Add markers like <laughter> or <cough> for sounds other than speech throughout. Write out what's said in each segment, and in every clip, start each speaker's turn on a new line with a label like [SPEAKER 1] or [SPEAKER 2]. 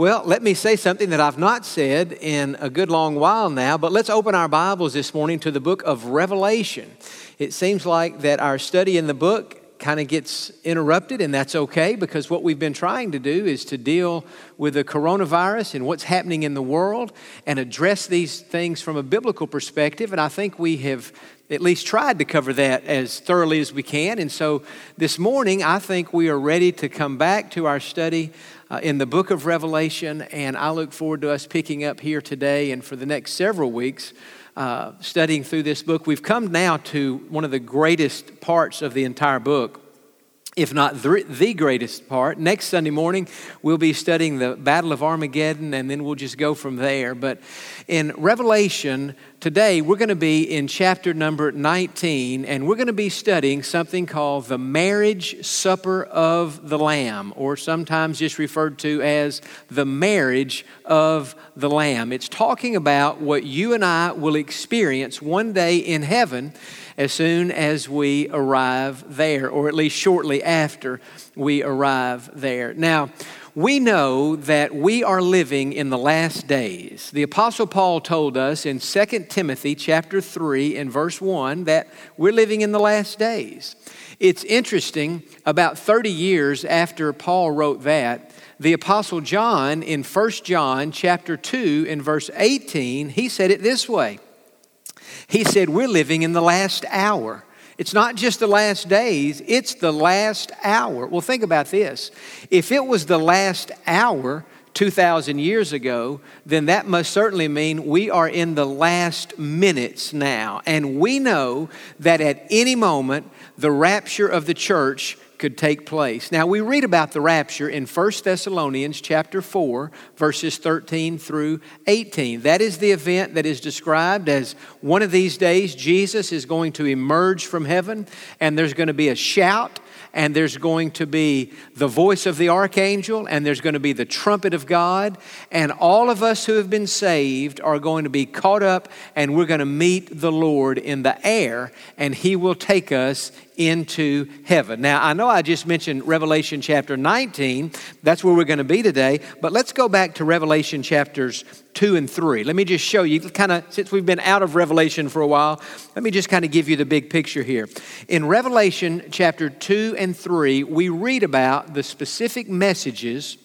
[SPEAKER 1] Well, let me say something that I've not said in a good long while now, but let's open our Bibles this morning to the book of Revelation. It seems like that our study in the book kind of gets interrupted, and that's okay because what we've been trying to do is to deal with the coronavirus and what's happening in the world and address these things from a biblical perspective. And I think we have at least tried to cover that as thoroughly as we can. And so this morning, I think we are ready to come back to our study uh, in the book of Revelation, and I look forward to us picking up here today and for the next several weeks. Uh, studying through this book, we've come now to one of the greatest parts of the entire book, if not the, greatest part. Next Sunday morning, we'll be studying the Battle of Armageddon, and then we'll just go from there. But in Revelation, today we're going to be in chapter number 19, and we're going to be studying something called the marriage supper of the Lamb, or sometimes just referred to as the marriage of the Lamb. It's talking about what you and I will experience one day in heaven as soon as we arrive there, or at least shortly after we arrive there. Now, we know that we are living in the last days. The apostle Paul told us in 2 Timothy chapter 3 and verse 1 that we're living in the last days. It's interesting, about 30 years after Paul wrote that, the apostle John in 1 John chapter 2 and verse 18, he said it this way. He said, We're living in the last hour. It's not just the last days, it's the last hour. Well, think about this. If it was the last hour 2,000 years ago, then that must certainly mean we are in the last minutes now. And we know that at any moment, the rapture of the church could take place. Now we read about the rapture in 1 Thessalonians chapter 4 verses 13 through 18. That is the event that is described as one of these days Jesus is going to emerge from heaven and there's going to be a shout and there's going to be the voice of the archangel, and there's going to be the trumpet of God, and all of us who have been saved are going to be caught up, and we're going to meet the Lord in the air, and He will take us into heaven. Now, I know I just mentioned Revelation chapter 19. That's where we're going to be today. But let's go back to Revelation chapters 2 and 3. Let me just show you, kind of, since we've been out of Revelation for a while, let me just kind of give you the big picture here. In Revelation chapter 2 and 3, we read about the specific messages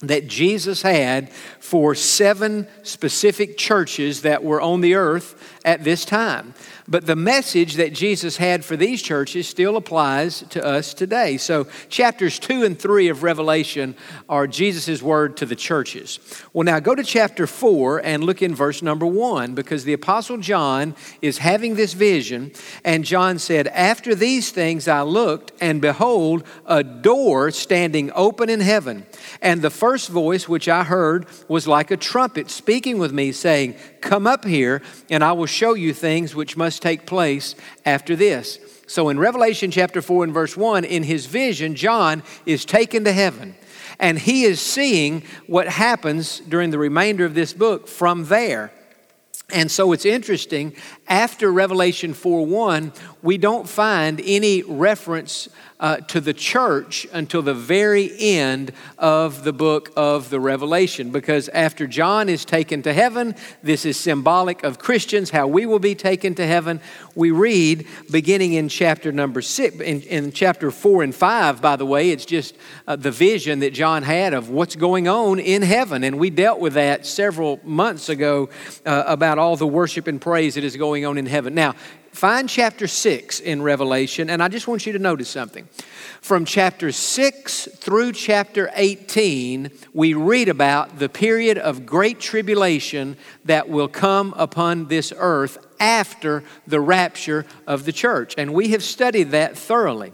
[SPEAKER 1] that Jesus had for seven specific churches that were on the earth at this time. But the message that Jesus had for these churches still applies to us today. So, chapters 2 and 3 of Revelation are Jesus' word to the churches. Well, now go to chapter 4 and look in verse number 1 because the Apostle John is having this vision. And John said, After these things I looked, and behold, a door standing open in heaven. And the first voice which I heard was like a trumpet speaking with me, saying, Come up here, and I will show you things which must take place after this. So in Revelation chapter 4 and verse 1, in his vision, John is taken to heaven. And he is seeing what happens during the remainder of this book from there. And so it's interesting, after Revelation 4 1, we don't find any reference uh, to the church until the very end of the book of the Revelation. Because after John is taken to heaven, this is symbolic of Christians, how we will be taken to heaven. We read beginning in chapter number six, in, in chapter four and five, by the way, it's just uh, the vision that John had of what's going on in heaven. And we dealt with that several months ago uh, about all the worship and praise that is going on in heaven. Now, Find chapter 6 in Revelation, and I just want you to notice something. From chapter 6 through chapter 18, we read about the period of great tribulation that will come upon this earth after the rapture of the church. And we have studied that thoroughly.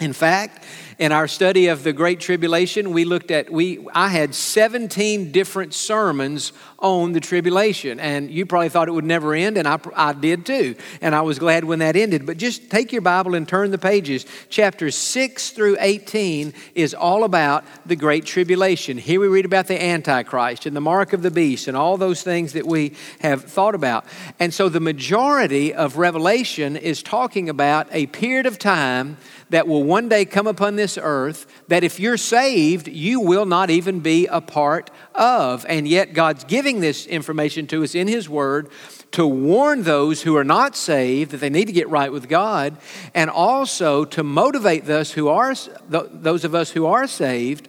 [SPEAKER 1] In fact, in our study of the Great Tribulation, we looked at, we, I had 17 different sermons on the tribulation. And you probably thought it would never end, and I, I did too. And I was glad when that ended. But just take your Bible and turn the pages. Chapters 6 through 18 is all about the Great Tribulation. Here we read about the Antichrist and the mark of the beast and all those things that we have thought about. And so the majority of Revelation is talking about a period of time that will one day come upon this earth that if you're saved, you will not even be a part of. And yet, God's giving this information to us in His Word to warn those who are not saved that they need to get right with God, and also to motivate those who are those of us who are saved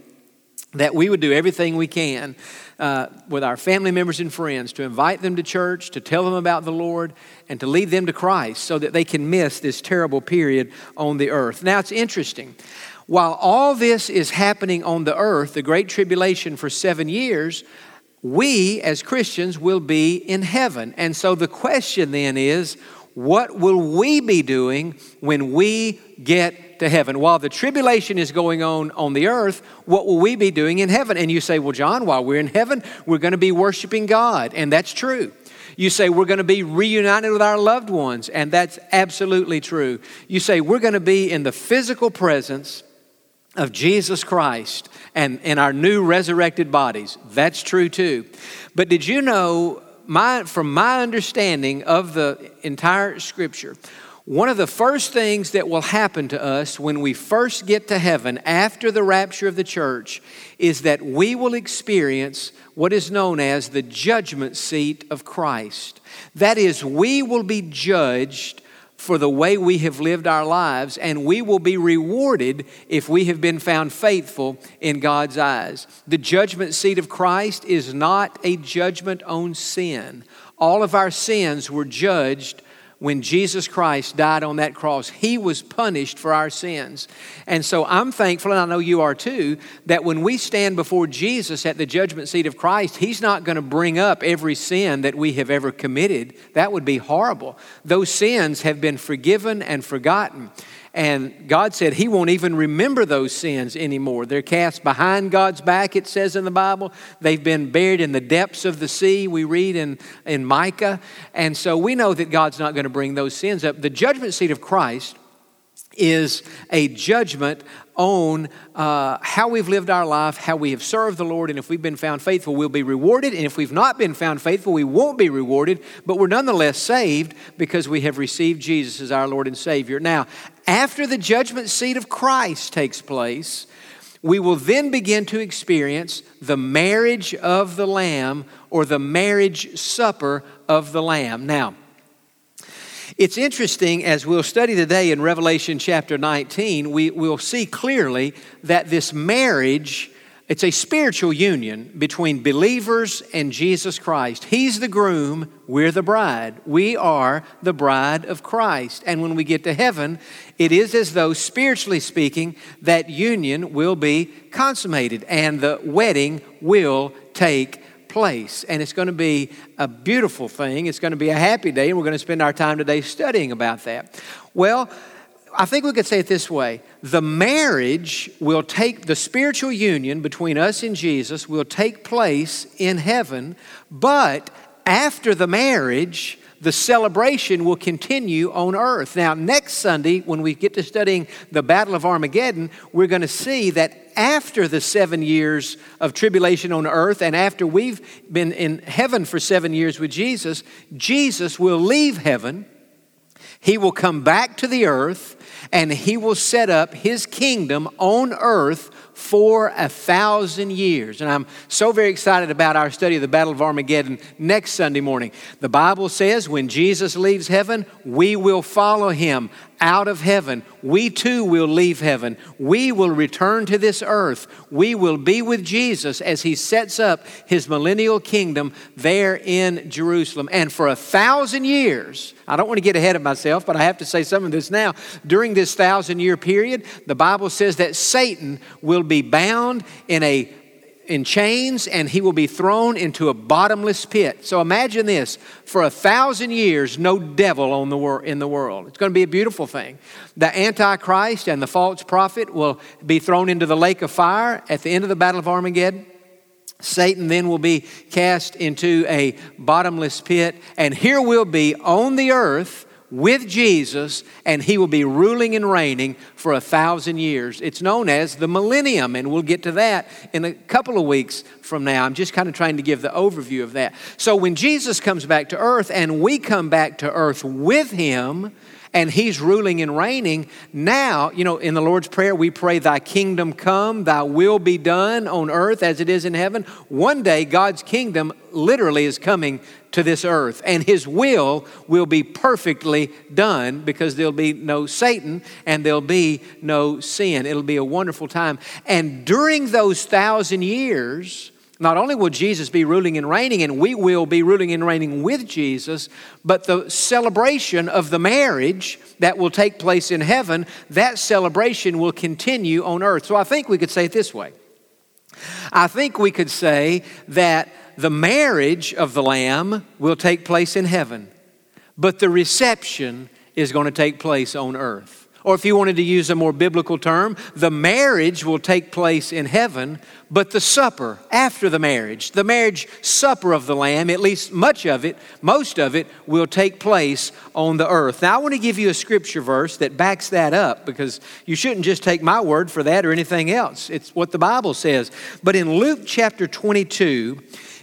[SPEAKER 1] that we would do everything we can uh, with our family members and friends to invite them to church, to tell them about the Lord, and to lead them to Christ so that they can miss this terrible period on the earth. Now, it's interesting. While all this is happening on the earth, the Great Tribulation for seven years, we as Christians will be in heaven. And so the question then is what will we be doing when we get to heaven? While the tribulation is going on on the earth, what will we be doing in heaven? And you say, Well, Jon, while we're in heaven, we're going to be worshiping God. And that's true. You say, We're going to be reunited with our loved ones. And that's absolutely true. You say, We're going to be in the physical presence of Jesus Christ and in our new resurrected bodies. That's true too. But did you know my, from my understanding of the entire scripture, one of the first things that will happen to us when we first get to heaven after the rapture of the church is that we will experience what is known as the judgment seat of Christ. That is, we will be judged for the way we have lived our lives, and we will be rewarded if we have been found faithful in God's eyes. The judgment seat of Christ is not a judgment on sin. All of our sins were judged when Jesus Christ died on that cross, He was punished for our sins. And so I'm thankful, and I know you are too, that when we stand before Jesus at the judgment seat of Christ, He's not going to bring up every sin that we have ever committed. That would be horrible. Those sins have been forgiven and forgotten. And God said He won't even remember those sins anymore. They're cast behind God's back, it says in the Bible. They've been buried in the depths of the sea, we read in, in Micah. And so we know that God's not going to bring those sins up. The judgment seat of Christ is a judgment on uh, how we've lived our life, how we have served the Lord, and if we've been found faithful, we'll be rewarded. And if we've not been found faithful, we won't be rewarded, but we're nonetheless saved because we have received Jesus as our Lord and Savior. Now, after the judgment seat of Christ takes place, we will then begin to experience the marriage of the Lamb or the marriage supper of the Lamb. Now, it's interesting as we'll study today in Revelation chapter 19, we will see clearly that this marriage it's a spiritual union between believers and Jesus Christ. He's the groom, we're the bride. We are the bride of Christ. And when we get to heaven, it is as though, spiritually speaking, that union will be consummated and the wedding will take place. And it's going to be a beautiful thing. It's going to be a happy day, and we're going to spend our time today studying about that. Well, I think we could say it this way the marriage will take, the spiritual union between us and Jesus will take place in heaven, but after the marriage, the celebration will continue on earth. Now, next Sunday, when we get to studying the Battle of Armageddon, we're going to see that after the seven years of tribulation on earth and after we've been in heaven for seven years with Jesus, Jesus will leave heaven. He will come back to the earth and he will set up his kingdom on earth for a thousand years. And I'm so very excited about our study of the Battle of Armageddon next Sunday morning. The Bible says when Jesus leaves heaven, we will follow him out of heaven. We too will leave heaven. We will return to this earth. We will be with Jesus as he sets up his millennial kingdom there in Jerusalem. And for a thousand years, I don't want to get ahead of myself, but I have to say some of this now. During this thousand year period, the Bible says that Satan will be bound in a in chains and he will be thrown into a bottomless pit. So imagine this for a thousand years, no devil on the wor- in the world. It's going to be a beautiful thing. The Antichrist and the false prophet will be thrown into the lake of fire at the end of the Battle of Armageddon. Satan then will be cast into a bottomless pit, and here will be on the earth with Jesus, and he will be ruling and reigning for a thousand years. It's known as the millennium, and we'll get to that in a couple of weeks from now. I'm just kind of trying to give the overview of that. So, when Jesus comes back to earth and we come back to earth with him, and He's ruling and reigning. Now, you know, in the Lord's Prayer, we pray, Thy kingdom come, Thy will be done on earth as it is in heaven. One day, God's kingdom literally is coming to this earth, and His will will be perfectly done because there'll be no Satan and there'll be no sin. It'll be a wonderful time. And during those thousand years, not only will Jesus be ruling and reigning, and we will be ruling and reigning with Jesus, but the celebration of the marriage that will take place in heaven, that celebration will continue on earth. So I think we could say it this way I think we could say that the marriage of the Lamb will take place in heaven, but the reception is going to take place on earth. Or if you wanted to use a more biblical term, the marriage will take place in heaven, but the supper after the marriage, the marriage supper of the Lamb, at least much of it, most of it, will take place on the earth. Now, I want to give you a scripture verse that backs that up because you shouldn't just take my word for that or anything else. It's what the Bible says. But in Luke chapter 22,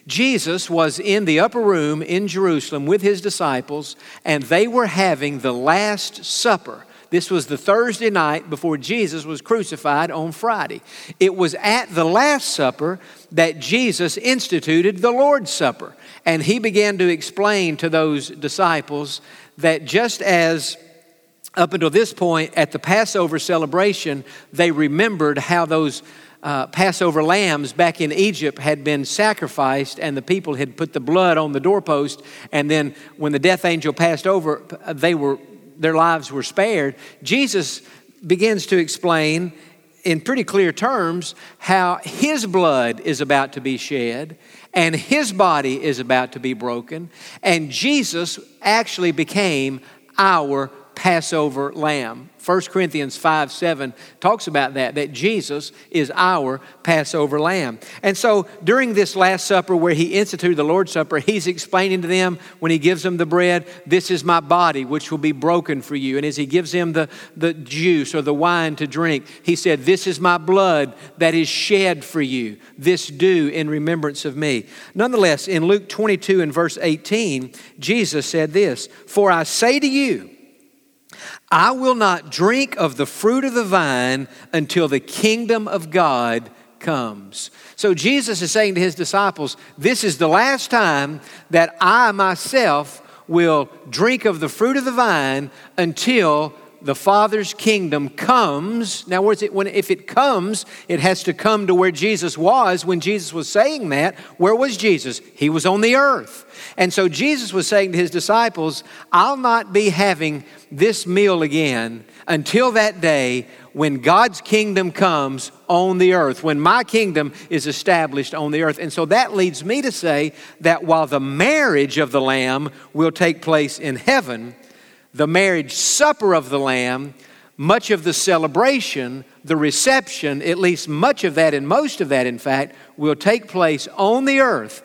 [SPEAKER 1] Jesus was in the upper room in Jerusalem with his disciples, and they were having the Last Supper. This was the Thursday night before Jesus was crucified on Friday. It was at the Last Supper that Jesus instituted the Lord's Supper. And he began to explain to those disciples that just as up until this point at the Passover celebration, they remembered how those uh, Passover lambs back in Egypt had been sacrificed, and the people had put the blood on the doorpost. And then, when the death angel passed over, they were their lives were spared, Jesus begins to explain in pretty clear terms how his blood is about to be shed and his body is about to be broken. And Jesus actually became our Passover lamb. 1 Corinthians 5 7 talks about that, that Jesus is our Passover lamb. And so during this Last Supper where he instituted the Lord's Supper, he's explaining to them when he gives them the bread, This is my body which will be broken for you. And as he gives them the, the juice or the wine to drink, he said, This is my blood that is shed for you. This do in remembrance of me. Nonetheless, in Luke 22 and verse 18, Jesus said this For I say to you, I will not drink of the fruit of the vine until the kingdom of God comes. So Jesus is saying to his disciples, This is the last time that I myself will drink of the fruit of the vine until the Father's kingdom comes. Now, it, when, if it comes, it has to come to where Jesus was when Jesus was saying that. Where was Jesus? He was on the earth. And so Jesus was saying to his disciples, I'll not be having this meal again until that day when God's kingdom comes on the earth, when my kingdom is established on the earth. And so that leads me to say that while the marriage of the Lamb will take place in heaven, the marriage supper of the Lamb, much of the celebration, the reception, at least much of that and most of that, in fact, will take place on the earth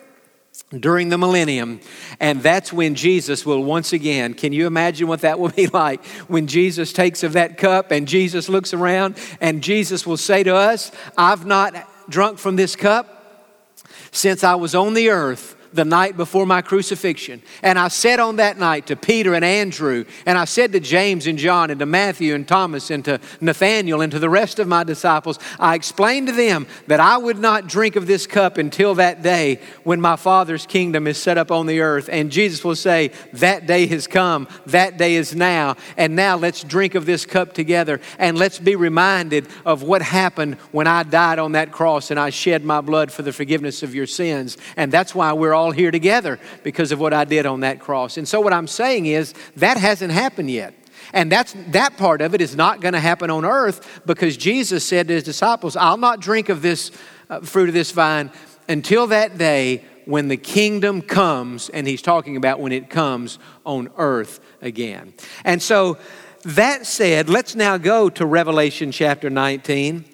[SPEAKER 1] during the millennium. And that's when Jesus will once again, can you imagine what that will <laughs> be like when Jesus takes of that cup and Jesus looks around and Jesus will say to us, I've not drunk from this cup since I was on the earth the night before my crucifixion. And I said on that night to Peter and Andrew, and I said to James and John, and to Matthew and Thomas, and to Nathaniel, and to the rest of my disciples, I explained to them that I would not drink of this cup until that day when my Father's kingdom is set up on the earth. And Jesus will say, That day has come, that day is now, and now let's drink of this cup together, and let's be reminded of what happened when I died on that cross and I shed my blood for the forgiveness of your sins. And that's why we're all here together because of what I did on that cross. And so, what I'm saying is that hasn't happened yet. And that's, that part of it is not going to happen on earth because Jesus said to his disciples, I'll not drink of this uh, fruit of this vine until that day when the kingdom comes. And he's talking about when it comes on earth again. And so, that said, let's now go to Revelation chapter 19.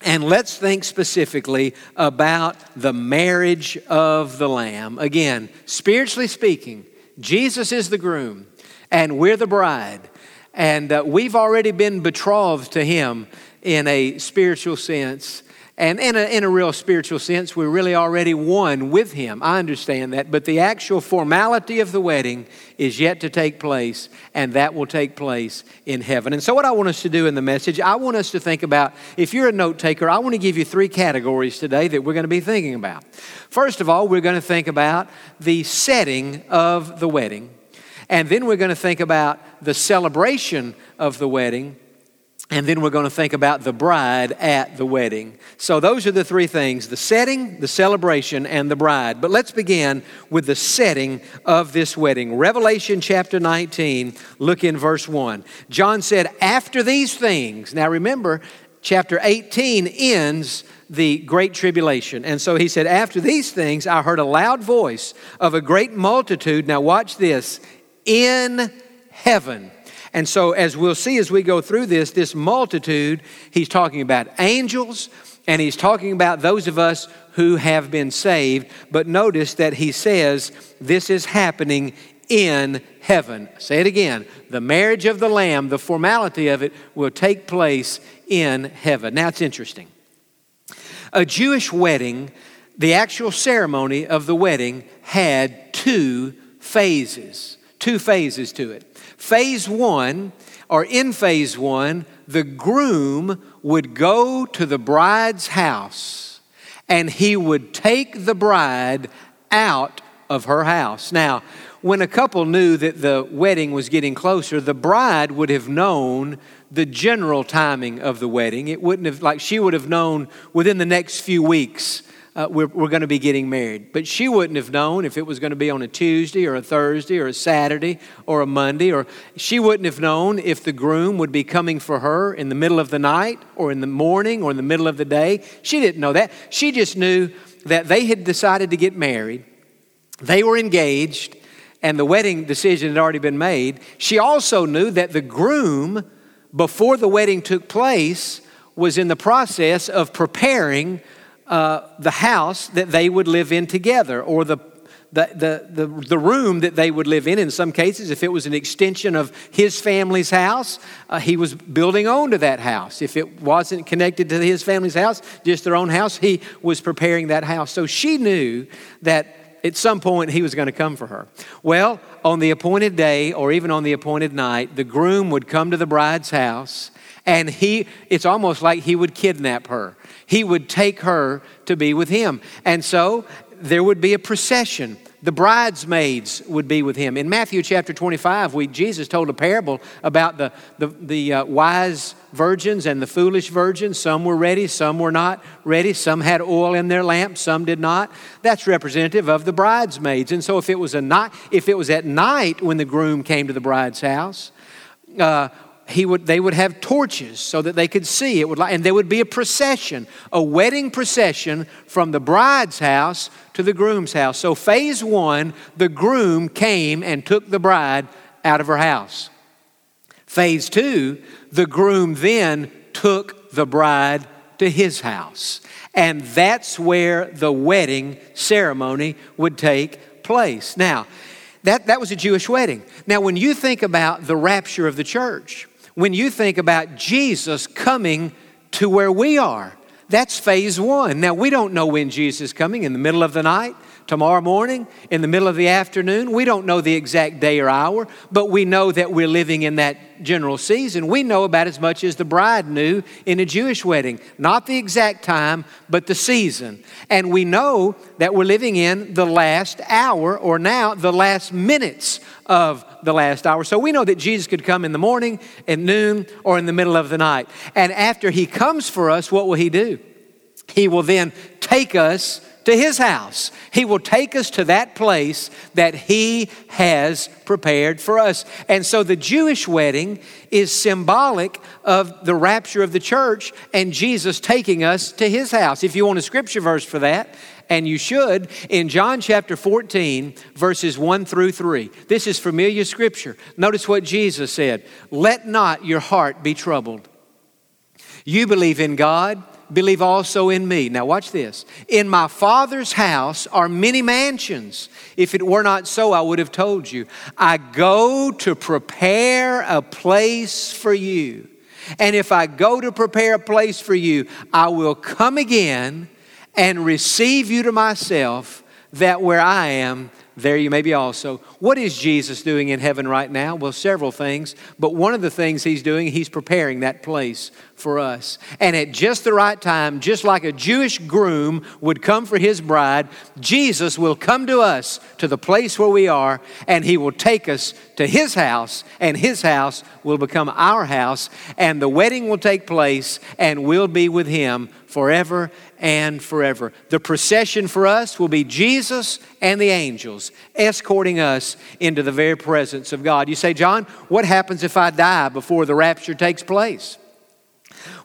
[SPEAKER 1] And let's think specifically about the marriage of the Lamb. Again, spiritually speaking, Jesus is the groom and we're the bride. And uh, we've already been betrothed to Him in a spiritual sense. And in a, in a real spiritual sense, we're really already one with Him. I understand that. But the actual formality of the wedding is yet to take place, and that will take place in heaven. And so, what I want us to do in the message, I want us to think about if you're a note taker, I want to give you three categories today that we're going to be thinking about. First of all, we're going to think about the setting of the wedding. And then we're going to think about the celebration of the wedding. And then we're going to think about the bride at the wedding. So, those are the three things the setting, the celebration, and the bride. But let's begin with the setting of this wedding. Revelation chapter 19, look in verse 1. John said, After these things, now remember, chapter 18 ends the great tribulation. And so he said, After these things, I heard a loud voice of a great multitude. Now, watch this in heaven. And so, as we'll see as we go through this, this multitude, he's talking about angels and he's talking about those of us who have been saved. But notice that he says this is happening in heaven. Say it again. The marriage of the Lamb, the formality of it, will take place in heaven. Now, it's interesting. A Jewish wedding, the actual ceremony of the wedding had two phases two phases to it. Phase one, or in phase one, the groom would go to the bride's house and he would take the bride out of her house. Now, when a couple knew that the wedding was getting closer, the bride would have known the general timing of the wedding. It wouldn't have, like, she would have known within the next few weeks uh, we're, we're going to be getting married. But she wouldn't have known if it was going to be on a Tuesday or a Thursday or a Saturday or a Monday, or she wouldn't have known if the groom would be coming for her in the middle of the night or in the morning or in the middle of the day. She didn't know that. She just knew that they had decided to get married, they were engaged, and the wedding decision had already been made. She also knew that the groom, before the wedding took place, was in the process of preparing uh, the house that they would live in together or the the, the, the, the room that they would live in. In some cases, if it was an extension of his family's house, uh, he was building on to that house. If it wasn't connected to his family's house, just their own house, he was preparing that house. So she knew that at some point he was going to come for her. Well, on the appointed day or even on the appointed night, the groom would come to the bride's house and he, it's almost like he would kidnap her he would take her to be with him. And so there would be a procession. The bridesmaids would be with him. In Matthew chapter 25, we, Jesus told a parable about the, the, the uh, wise virgins and the foolish virgins. Some were ready, some were not ready. Some had oil in their lamps, some did not. That's representative of the bridesmaids. And so if it was, a night, if it was at night when the groom came to the bride's house, uh, he would, they would have torches so that they could see. It would, and there would be a procession, a wedding procession from the bride's house to the groom's house. So, phase one, the groom came and took the bride out of her house. Phase two, the groom then took the bride to his house. And that's where the wedding ceremony would take place. Now, that, that was a Jewish wedding. Now, when you think about the rapture of the church, when you think about Jesus coming to where we are. That's phase one. Now, we don't know when Jesus is coming in the middle of the night, tomorrow morning, in the middle of the afternoon. We don't know the exact day or hour, but we know that we're living in that general season. We know about as much as the bride knew in a Jewish wedding. Not the exact time, but the season. And we know that we're living in the last hour, or now the last minutes of the last hour. So we know that Jesus could come in the morning, at noon, or in the middle of the night. And after he comes for us, what will he do? He will then take us to his house. He will take us to that place that he has prepared for us. And so the Jewish wedding is symbolic of the rapture of the church and Jesus taking us to his house. If you want a scripture verse for that, and you should, in John chapter 14, verses 1 through 3. This is familiar scripture. Notice what Jesus said Let not your heart be troubled. You believe in God, believe also in me. Now, watch this. In my Father's house are many mansions. If it were not so, I would have told you. I go to prepare a place for you. And if I go to prepare a place for you, I will come again and receive you to myself, that where I am, there you may be also. What is Jesus doing in heaven right now? Well, several things, but one of the things he's doing, he's preparing that place for us. And at just the right time, just like a Jewish groom would come for his bride, Jesus will come to us to the place where we are, and he will take us to his house, and his house will become our house, and the wedding will take place, and we'll be with him forever and forever. The procession for us will be Jesus and the angels escorting us into the very presence of God. You say, Jon, what happens if I die before the rapture takes place?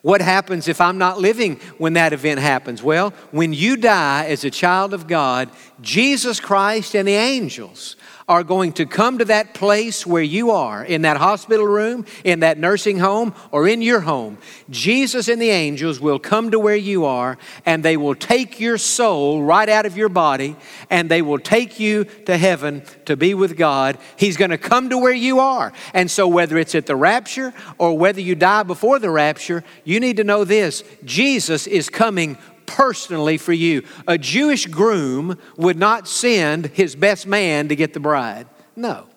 [SPEAKER 1] What happens if I'm not living when that event happens? Well, when you die as a child of God, Jesus Christ and the angels are going to come to that place where you are, in that hospital room, in that nursing home, or in your home. Jesus and the angels will come to where you are and they will take your soul right out of your body and they will take you to heaven to be with God. He's going to come to where you are. And so, whether it's at the rapture or whether you die before the rapture, you need to know this Jesus is coming personally for you. A Jewish groom would not send his best man to get the bride. No.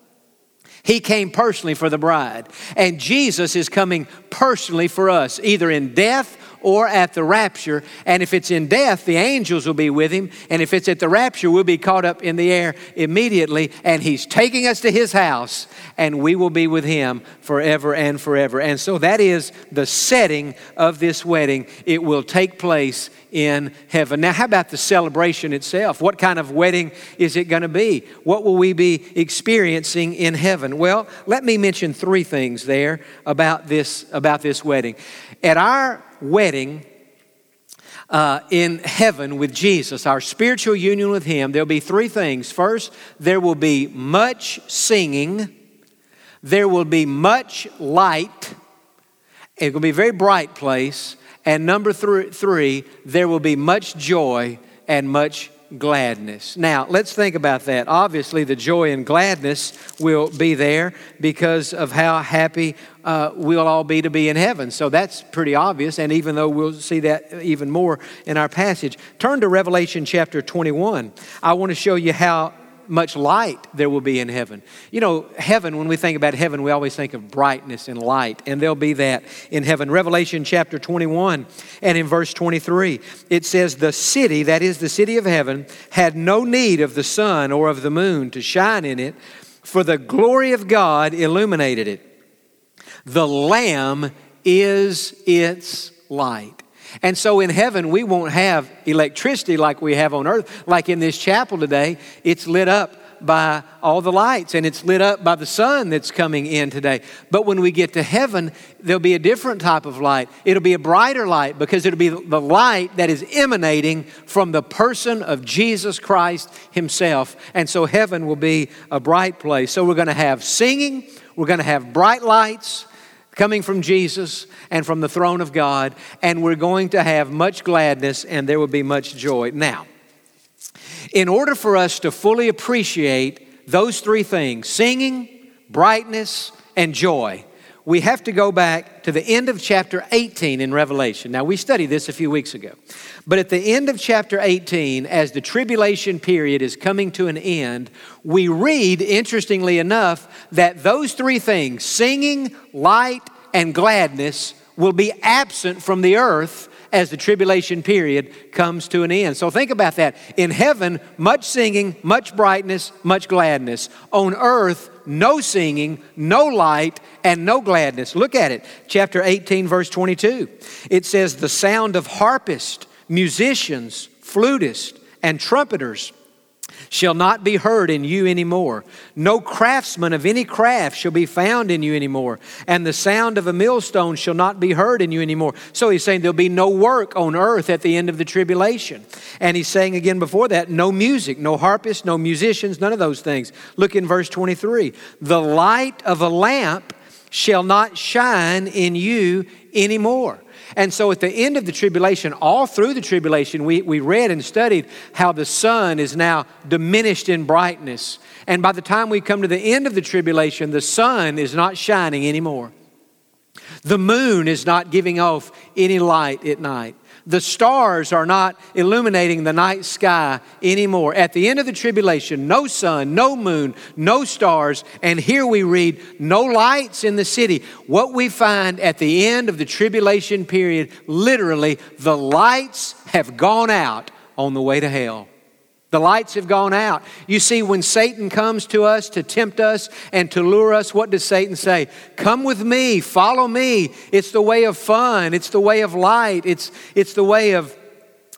[SPEAKER 1] He came personally for the bride. And Jesus is coming personally for us, either in death or at the rapture. And if it's in death, the angels will be with him. And if it's at the rapture, we'll be caught up in the air immediately. And he's taking us to his house, and we will be with him forever and forever. And so that is the setting of this wedding. It will take place in heaven. Now, how about the celebration itself? What kind of wedding is it going to be? What will we be experiencing in heaven? Well, let me mention three things there about this, about this wedding. At our wedding, uh, in heaven with Jesus, our spiritual union with Him, there'll be three things. First, there will be much singing, there will be much light, it will be a very bright place, and number th- three, there will be much joy and much gladness. Now, let's think about that. Obviously, the joy and gladness will be there because of how happy uh, we'll all be to be in heaven. So that's pretty obvious, and even though we'll see that even more in our passage, turn to Revelation chapter 21. I want to show you how much light there will be in heaven. You know, heaven, when we think about heaven, we always think of brightness and light, and there'll be that in heaven. Revelation chapter 21 and in verse 23, it says, The city, that is the city of heaven, had no need of the sun or of the moon to shine in it, for the glory of God illuminated it. The Lamb is its light. And so in heaven, we won't have electricity like we have on earth. Like in this chapel today, it's lit up by all the lights and it's lit up by the sun that's coming in today. But when we get to heaven, there'll be a different type of light. It'll be a brighter light because it'll be the light that is emanating from the person of Jesus Christ Himself. And so heaven will be a bright place. So we're going to have singing, we're going to have bright lights coming from Jesus and from the throne of God, and we're going to have much gladness and there will be much joy. Now, in order for us to fully appreciate those three things singing, brightness, and joy we have to go back to the end of chapter 18 in Revelation. Now, we studied this a few weeks ago. But at the end of chapter 18, as the tribulation period is coming to an end, we read, interestingly enough, that those three things singing, light, and gladness will be absent from the earth as the tribulation period comes to an end. So think about that. In heaven, much singing, much brightness, much gladness. On earth, no singing, no light, and no gladness. Look at it. Chapter 18, verse 22. It says, The sound of harpists, musicians, flutists, and trumpeters shall not be heard in you anymore. No craftsman of any craft shall be found in you anymore. And the sound of a millstone shall not be heard in you anymore. So he's saying there'll be no work on earth at the end of the tribulation. And he's saying again before that, no music, no harpists, no musicians, none of those things. Look in verse 23. The light of a lamp shall not shine in you anymore. And so at the end of the tribulation, all through the tribulation, we, we read and studied how the sun is now diminished in brightness. And by the time we come to the end of the tribulation, the sun is not shining anymore. The moon is not giving off any light at night. The stars are not illuminating the night sky anymore. At the end of the tribulation, no sun, no moon, no stars, and here we read, no lights in the city. What we find at the end of the tribulation period, literally, the lights have gone out on the way to hell. The lights have gone out. You see, when Satan comes to us to tempt us and to lure us, what does Satan say? Come with me, follow me. It's the way of fun, it's the way of light, it's, it's the way of,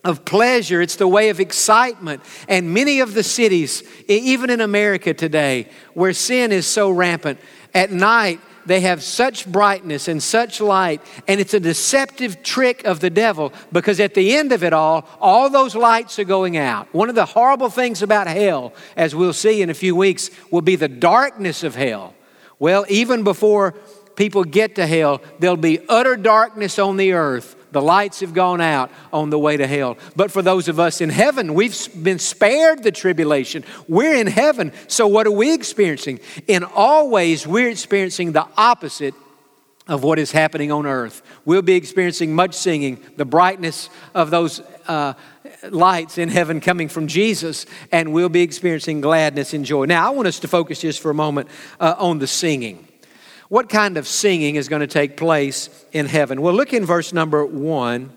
[SPEAKER 1] of pleasure, it's the way of excitement. And many of the cities, even in America today, where sin is so rampant, at night they have such brightness and such light, and it's a deceptive trick of the devil because at the end of it all, all those lights are going out. One of the horrible things about hell, as we'll see in a few weeks, will be the darkness of hell. Well, even before people get to hell, there'll be utter darkness on the earth the lights have gone out on the way to hell. But for those of us in heaven, we've been spared the tribulation. We're in heaven. So what are we experiencing? In all ways, we're experiencing the opposite of what is happening on earth. We'll be experiencing much singing, the brightness of those uh, lights in heaven coming from Jesus, and we'll be experiencing gladness and joy. Now, I want us to focus just for a moment uh, on the singing. What kind of singing is going to take place in heaven? Well, look in verse number one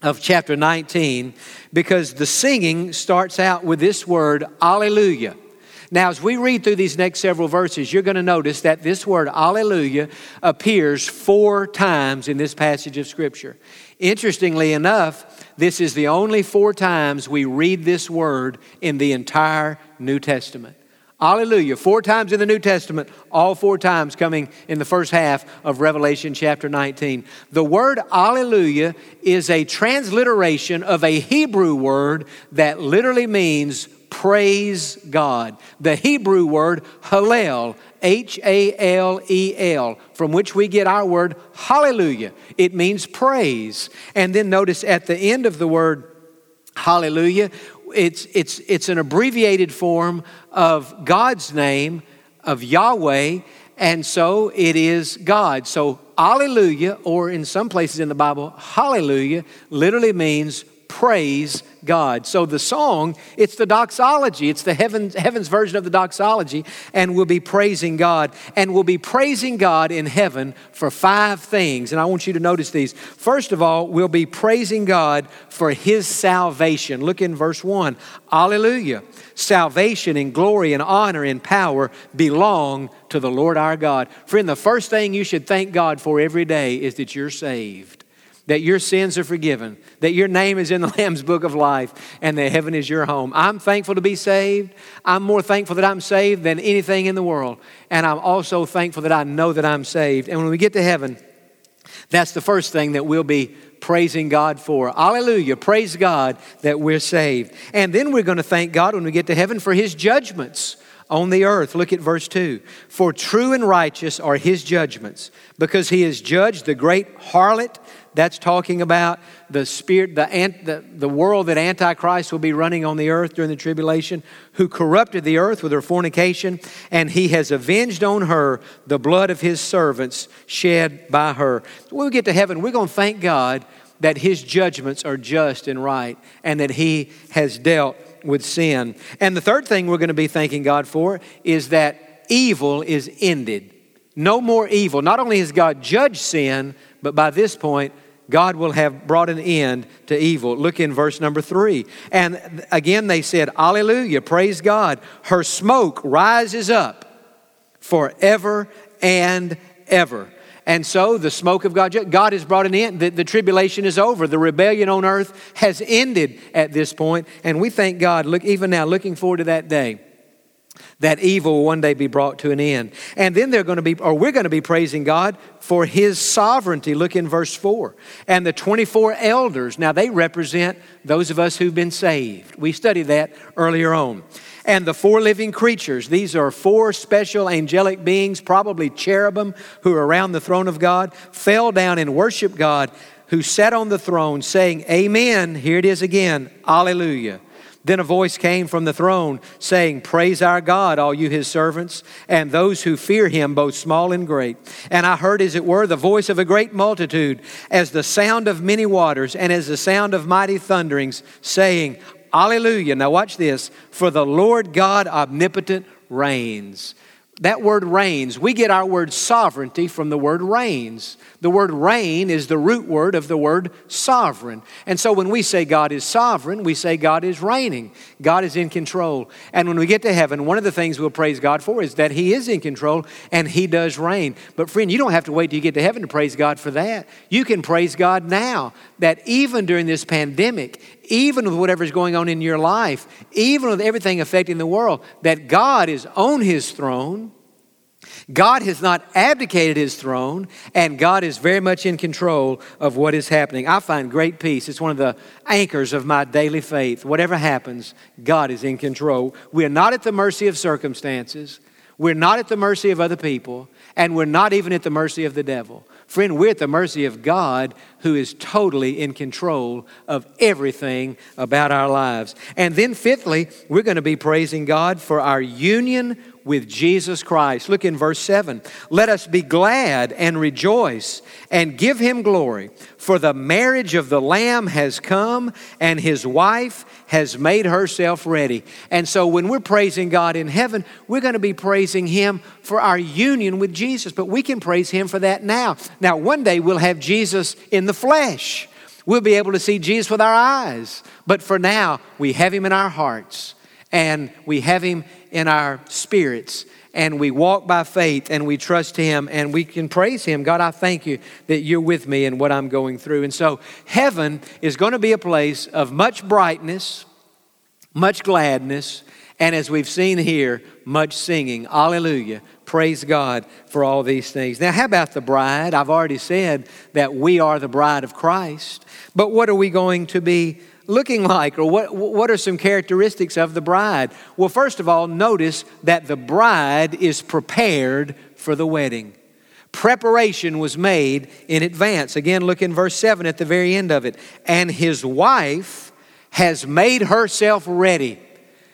[SPEAKER 1] of chapter 19 because the singing starts out with this word, Alleluia. Now, as we read through these next several verses, you're going to notice that this word, Alleluia, appears four times in this passage of Scripture. Interestingly enough, this is the only four times we read this word in the entire New Testament. Hallelujah. Four times in the New Testament, all four times coming in the first half of Revelation chapter 19. The word Alleluia is a transliteration of a Hebrew word that literally means praise God. The Hebrew word Hallel, H A L E L, from which we get our word hallelujah. It means praise. And then notice at the end of the word hallelujah, it's, it's, it's an abbreviated form of God's name, of Yahweh, and so it is God. So, Alleluia, or in some places in the Bible, Hallelujah, literally means praise God. So the song, it's the doxology. It's the heavens, version of the doxology, and we'll be praising God. And we'll be praising God in heaven for five things. And I want you to notice these. First of all, we'll be praising God for his salvation. Look in verse 1. Alleluia. Salvation and glory and honor and power belong to the Lord our God. Friend, the first thing you should thank God for every day is that you're saved that your sins are forgiven, that your name is in the <laughs> Lamb's book of life, and that heaven is your home. I'm thankful to be saved. I'm more thankful that I'm saved than anything in the world. And I'm also thankful that I know that I'm saved. And when we get to heaven, that's the first thing that we'll be praising God for. Hallelujah. Praise God that we're saved. And then we're going to thank God when we get to heaven for his judgments on the earth. Look at verse 2. For true and righteous are his judgments, because he has judged the great harlot that's talking about the spirit, the, the, the world that Antichrist will be running on the earth during the tribulation, who corrupted the earth with her fornication, and he has avenged on her the blood of his servants shed by her. When we get to heaven, we're going to thank God that his judgments are just and right, and that he has dealt with sin. And the third thing we're going to be thanking God for is that evil is ended. No more evil. Not only has God judged sin, but by this point, God will have brought an end to evil. Look in verse number three. And again, they said, Alleluia, praise God. Her smoke rises up forever and ever. And so the smoke of God, God has brought an end. The, the, tribulation is over. The rebellion on earth has ended at this point. And we thank God, look, even now, looking forward to that day that evil will one day be brought to an end. And then they're going to be, or we're going to be praising God for his sovereignty. Look in verse 4. And the 24 elders, now they represent those of us who've been saved. We studied that earlier on. And the four living creatures, these are four special angelic beings, probably cherubim, who are around the throne of God, fell down and worshiped God, who sat on the throne, saying, Amen. Here it is again. Alleluia. Then a voice came from the throne saying, Praise our God, all you his servants, and those who fear him, both small and great. And I heard, as it were, the voice of a great multitude, as the sound of many waters, and as the sound of mighty thunderings, saying, Alleluia. Now watch this. For the Lord God omnipotent reigns. That word reigns, we get our word sovereignty from the word reigns. The word reign is the root word of the word sovereign. And so when we say God is sovereign, we say God is reigning. God is in control. And when we get to heaven, one of the things we'll praise God for is that He is in control and He does reign. But friend, you don't have to wait till you get to heaven to praise God for that. You can praise God now that even during this pandemic, even with whatever's going on in your life, even with everything affecting the world, that God is on his throne. God has not abdicated his throne, and God is very much in control of what is happening. I find great peace. It's one of the anchors of my daily faith. Whatever happens, God is in control. We are not at the mercy of circumstances, we're not at the mercy of other people, and we're not even at the mercy of the devil. Friend, we're at the mercy of God who is totally in control of everything about our lives. And then, fifthly, we're going to be praising God for our union with Jesus Christ. Look in verse 7. Let us be glad and rejoice and give him glory, for the marriage of the Lamb has come, and his wife has made herself ready. And so when we're praising God in heaven, we're going to be praising him for our union with Jesus, but we can praise him for that now. Now, one day we'll have Jesus in the flesh. We'll be able to see Jesus with our eyes. But for now, we have him in our hearts and we have him in our spirits and we walk by faith and we trust Him and we can praise Him. God, I thank you that you're with me in what I'm going through. And so, heaven is going to be a place of much brightness, much gladness, and as we've seen here, much singing. Hallelujah. Praise God for all these things. Now, how about the bride? I've already said that we are the bride of Christ, but what are we going to be? looking like, or what, what are some characteristics of the bride? Well, first of all, notice that the bride is prepared for the wedding. Preparation was made in advance. Again, look in verse 7 at the very end of it. And his wife has made herself ready.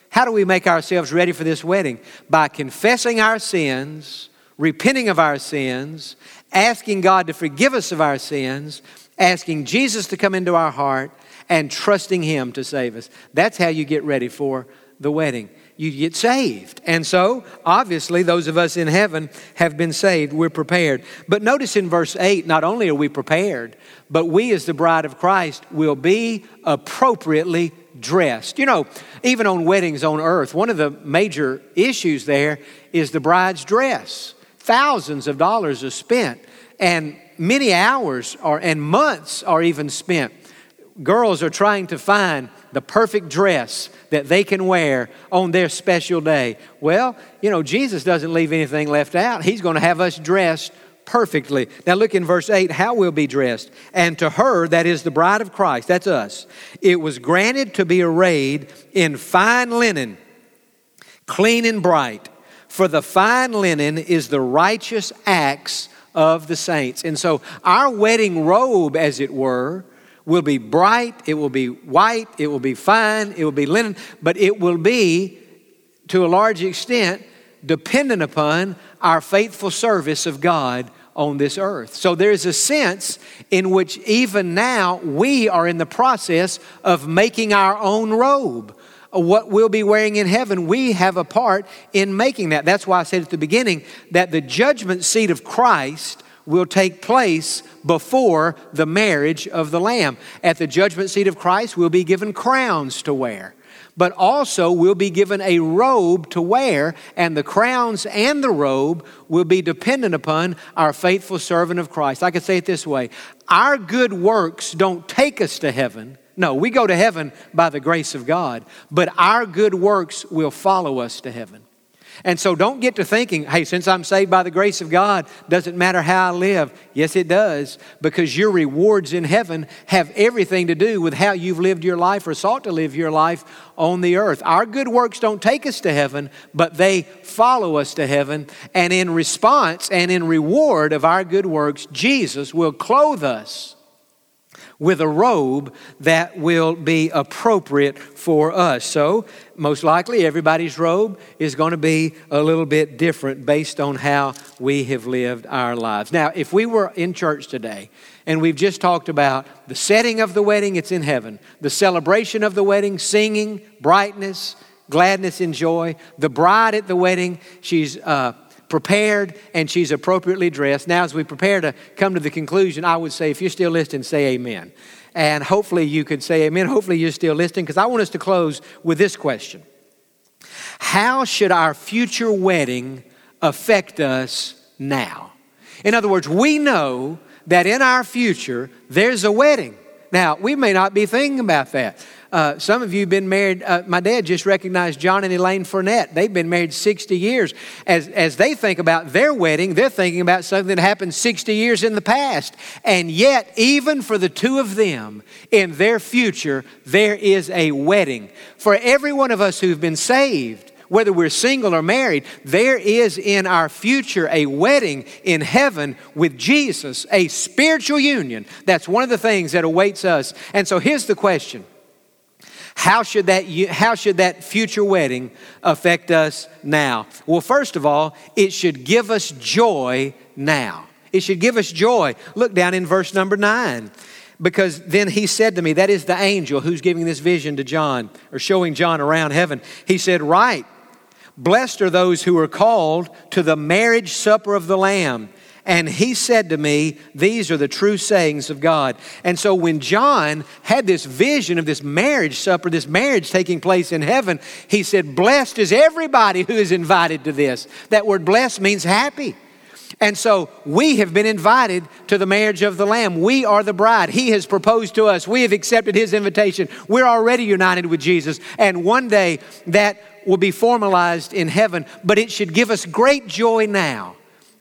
[SPEAKER 1] How do we make ourselves ready for this wedding? By confessing our sins, repenting of our sins, asking God to forgive us of our sins, asking Jesus to come into our heart, and trusting Him to save us. That's how you get ready for the wedding. You get saved. And so, obviously, those of us in heaven have been saved. We're prepared. But notice in verse 8, not only are we prepared, but we, as the bride of Christ, will be appropriately dressed. You know, even on weddings on earth, one of the major issues there is the bride's dress. Thousands of dollars are spent, and many hours are, and months are even spent girls are trying to find the perfect dress that they can wear on their special day. Well, you know, Jesus doesn't leave anything left out. He's going to have us dressed perfectly. Now, look in verse 8 how we'll be dressed. And to her, that is the bride of Christ, that's us, it was granted to be arrayed in fine linen, clean and bright. For the fine linen is the righteous acts of the saints. And so, our wedding robe, as it were, will be bright, it will be white, it will be fine, it will be linen, but it will be, to a large extent, dependent upon our faithful service of God on this earth. So there's a sense in which even now we are in the process of making our own robe. Uh, what we'll be wearing in heaven, we have a part in making that. That's why I said at the beginning that the judgment seat of Christ will take place before the marriage of the Lamb. At the judgment seat of Christ, we'll be given crowns to wear, but also we'll be given a robe to wear, and the crowns and the robe will be dependent upon our faithful servant of Christ. I could say it this way Our good works don't take us to heaven. No, we go to heaven by the grace of God, but our good works will follow us to heaven. And so don't get to thinking, hey, since I'm saved by the grace of God, doesn't matter how I live. Yes, it does, because your rewards in heaven have everything to do with how you've lived your life or sought to live your life on the earth. Our good works don't take us to heaven, but they follow us to heaven. And in response and in reward of our good works, Jesus will clothe us with a robe that will be appropriate for us. So, most likely, everybody's robe is going to be a little bit different based on how we have lived our lives. Now, if we were in church today and we've just talked about the setting of the wedding, it's in heaven, the celebration of the wedding, singing, brightness, gladness, and joy, the bride at the wedding, she's. Uh, prepared and she's appropriately dressed. Now, as we prepare to come to the conclusion, I would say if you're still listening, say amen. And hopefully you could say amen. Hopefully you're still listening because I want us to close with this question How should our future wedding affect us now? In other words, we know that in our future there's a wedding. Now, we may not be thinking about that. Uh, some of you have been married. Uh, my dad just recognized John and Elaine Fournette. They've been married 60 years. As, as they think about their wedding, they're thinking about something that happened 60 years in the past. And yet, even for the two of them, in their future, there is a wedding. For every one of us who've been saved, whether we're single or married, there is in our future a wedding in heaven with Jesus, a spiritual union. That's one of the things that awaits us. And so here's the question how should that, how should that future wedding affect us now? Well, first of all, it should give us joy now. It should give us joy. Look down in verse number nine. Because then he said to me, that is the angel who's giving this vision to John or showing John around heaven. He said, Right, blessed are those who are called to the marriage supper of the Lamb. And he said to me, These are the true sayings of God. And so when John had this vision of this marriage supper, this marriage taking place in heaven, he said, Blessed is everybody who is invited to this. That word blessed means happy. And so we have been invited to the marriage of the Lamb. We are the bride. He has proposed to us. We have accepted His invitation. We're already united with Jesus. And one day that will be formalized in heaven, but it should give us great joy now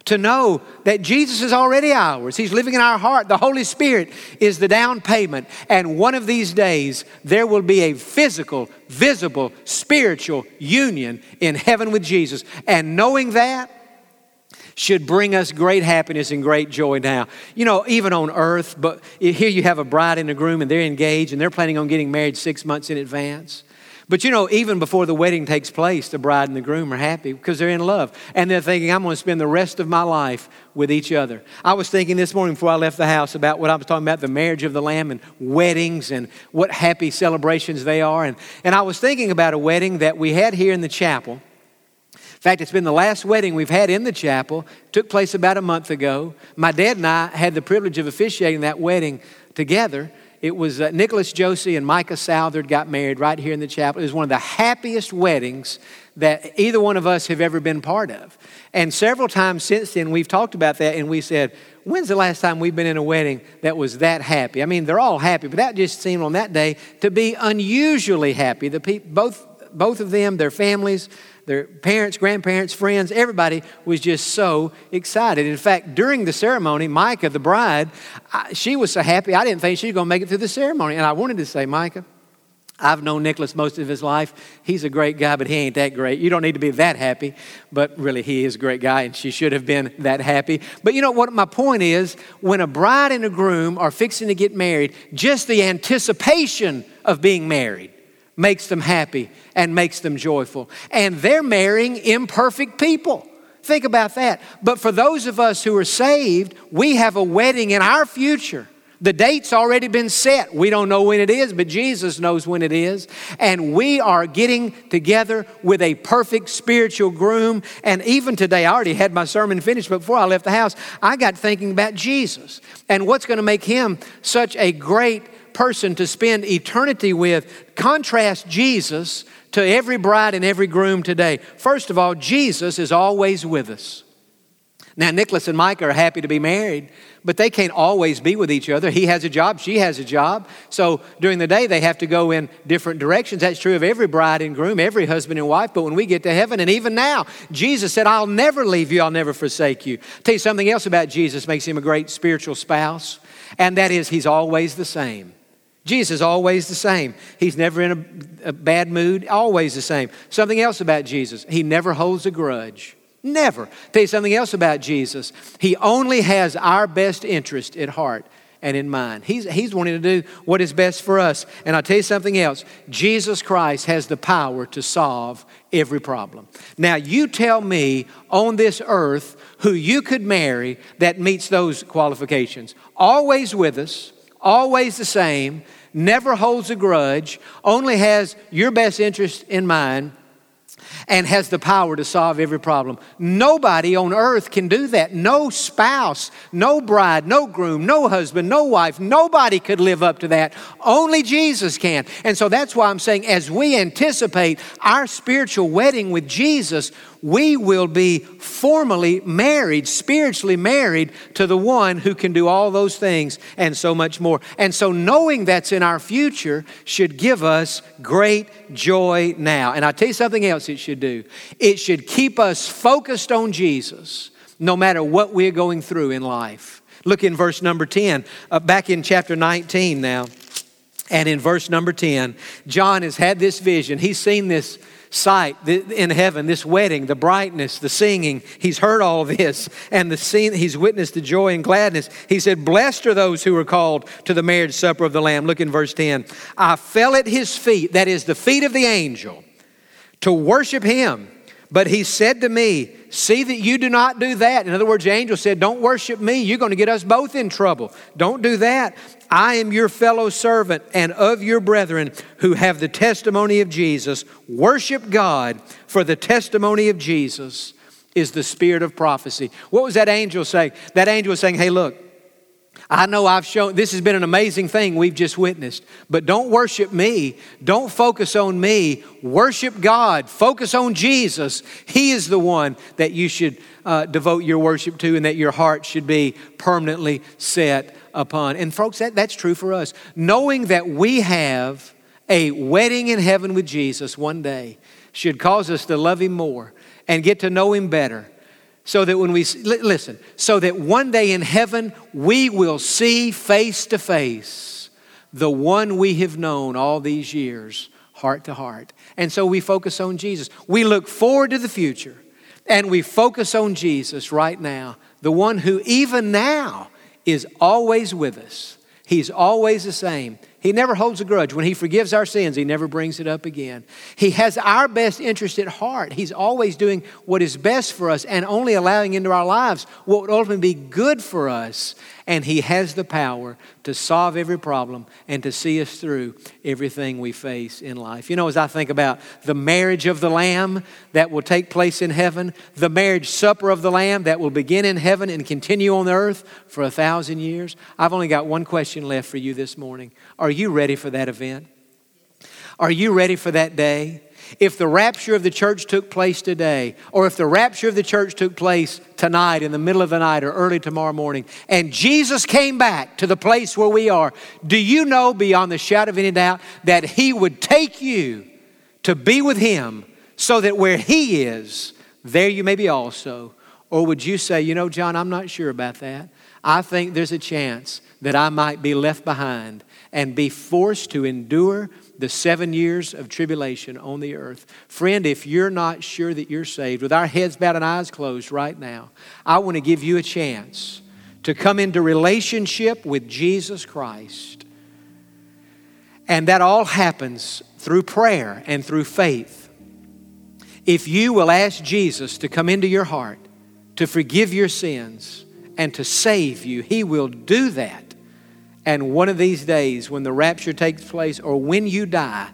[SPEAKER 1] to know that Jesus is already ours. He's living in our heart. The Holy Spirit is the down payment. And one of these days, there will be a physical, visible, spiritual union in heaven with Jesus. And knowing that, should bring us great happiness and great joy now. You know, even on earth, but here you have a bride and a groom and they're engaged and they're planning on getting married six months in advance. But you know, even before the wedding takes place, the bride and the groom are happy because they're in love. And they're thinking, I'm going to spend the rest of my life with each other. I was thinking this morning before I left the house about what I was talking about the marriage of the Lamb and weddings and what happy celebrations they are. And, and I was thinking about a wedding that we had here in the chapel. In fact, it's been the last wedding we've had in the chapel. It took place about a month ago. My dad and I had the privilege of officiating that wedding together it was uh, Nicholas Josie and Micah Southard got married right here in the chapel. It was one of the happiest weddings that either one of us have ever been part of. And several times since then, we've talked about that and we said, when's the last time we've been in a wedding that was that happy? I mean, they're all happy, but that just seemed on that day to be unusually happy. The pe- both, both of them, their families, their parents, grandparents, friends, everybody was just so excited. In fact, during the ceremony, Micah, the bride, I, she was so happy, I didn't think she was going to make it through the ceremony. And I wanted to say, Micah, I've known Nicholas most of his life. He's a great guy, but he ain't that great. You don't need to be that happy, but really, he is a great guy, and she should have been that happy. But you know what? My point is when a bride and a groom are fixing to get married, just the anticipation of being married makes them happy and makes them joyful. And they're marrying imperfect people. Think about that. But for those of us who are saved, we have a wedding in our future. The date's already been set. We don't know when it is, but Jesus knows when it is. And we are getting together with a perfect spiritual groom. And even today, I already had my sermon finished, but before I left the house, I got thinking about Jesus and what's going to make him such a great person to spend eternity with. Contrast Jesus to every bride and every groom today. First of all, Jesus is always with us. Now, Nicholas and Micah are happy to be married, but they can't always be with each other. He has a job, she has a job. So during the day, they have to go in different directions. That's true of every bride and groom, every husband and wife. But when we get to heaven, and even now, Jesus said, I'll never leave you, I'll never forsake you. I'll tell you something else about Jesus makes him a great spiritual spouse, and that is he's always the same. Jesus is always the same. He's never in a, a, bad mood, always the same. Something else about Jesus, he never holds a grudge. Never. Tell you something else about Jesus. He only has our best interest at heart. and in mind. He's, he's wanting to do what is best for us. And I'll tell you something else Jesus Christ has the power to solve every problem. Now, you tell me on this earth who you could marry that meets those qualifications. Always with us, always the same, never holds a grudge, only has your best interest in mind and has the power to solve every problem. Nobody on earth can do that. No spouse, no bride, no groom, no husband, no wife, nobody could live up to that. Only Jesus can. And so that's why I'm saying, as we anticipate our spiritual wedding with Jesus, we will be formally married, spiritually married to the one who can do all those things and so much more. And so, knowing that's in our future should give us great joy now. And I'll tell you something else it should do it should keep us focused on Jesus no matter what we're going through in life. Look in verse number 10, uh, back in chapter 19 now. And in verse number 10, John has had this vision. He's seen this sight in heaven, this wedding, the brightness, the singing. He's heard all this and the scene, he's witnessed the joy and gladness. He said, Blessed are those who are called to the marriage supper of the Lamb. Look in verse 10. I fell at his feet, that is the feet of the angel, to worship him. But he said to me, See that you do not do that. In other words, the angel said, Don't worship me. You're going to get us both in trouble. Don't do that. I am your fellow servant and of your brethren who have the testimony of Jesus. Worship God, for the testimony of Jesus is the spirit of prophecy. What was that angel saying? That angel was saying, Hey, look, I know I've shown, this has been an amazing thing we've just witnessed, but don't worship me. Don't focus on me. Worship God. Focus on Jesus. He is the one that you should uh, devote your worship to and that your heart should be permanently set upon. And folks, that, that's true for us. Knowing that we have a wedding in heaven with Jesus one day should cause us to love Him more and get to know Him better so that when we listen, so that one day in heaven we will see face to face the one we have known all these years, heart to heart. And so we focus on Jesus. We look forward to the future and we focus on Jesus right now, the one who even now is always with us. He's always the same. He never holds a grudge. When He forgives our sins, He never brings it up again. He has our best interest at heart. He's always doing what is best for us and only allowing into our lives what would ultimately be good for us. And He has the power to solve every problem and to see us through everything we face in life. You know, as I think about the marriage of the Lamb that will take place in heaven, the marriage supper of the Lamb that will begin in heaven and continue on earth for a thousand years, I've only got one question left for you this morning. Are you ready for that event? Are you ready for that day? If the rapture of the church took place today, or if the rapture of the church took place tonight, in the middle of the night, or early tomorrow morning, and Jesus came back to the place where we are, do you know beyond the shadow of any doubt that He would take you to be with Him so that where He is, there you may be also? Or would you say, you know, Jon, I'm not sure about that. I think there's a chance that I might be left behind and be forced to endure the seven years of tribulation on the earth. Friend, if you're not sure that you're saved, with our heads bowed and eyes closed right now, I want to give you a chance to come into relationship with Jesus Christ. And that all happens through prayer and through faith. If you will ask Jesus to come into your heart, to forgive your sins, and to save you, He will do that and one of these days, when the rapture takes place or when you die,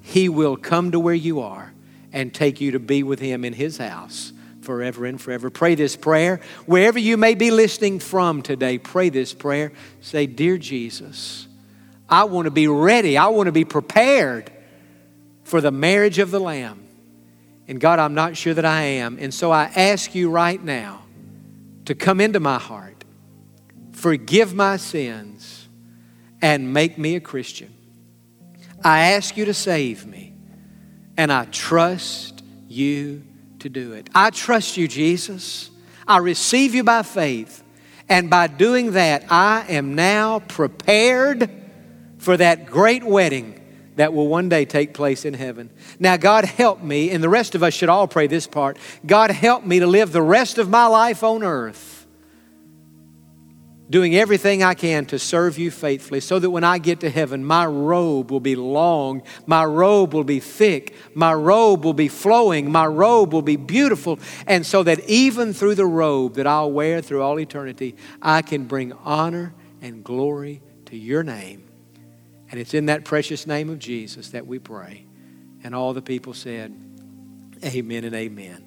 [SPEAKER 1] He will come to where you are and take you to be with Him in His house forever and forever. Pray this prayer. Wherever you may be listening from today, pray this prayer. Say, Dear Jesus, I want to be ready. I want to be prepared for the marriage of the Lamb. And God, I'm not sure that I am. And so I ask you right now to come into my heart, forgive my sins and make me a Christian. I ask you to save me, and I trust you to do it. I trust you, Jesus. I receive you by faith, and by doing that, I am now prepared for that great wedding that will one day take place in heaven. Now, God help me, and the rest of us should all pray this part God help me to live the rest of my life on earth doing everything I can to serve you faithfully so that when I get to heaven, my robe will be long, my robe will be thick, my robe will be flowing, my robe will be beautiful, and so that even through the robe that I'll wear through all eternity, I can bring honor and glory to your name. And it's in that precious name of Jesus that we pray. And all the people said, Amen and amen.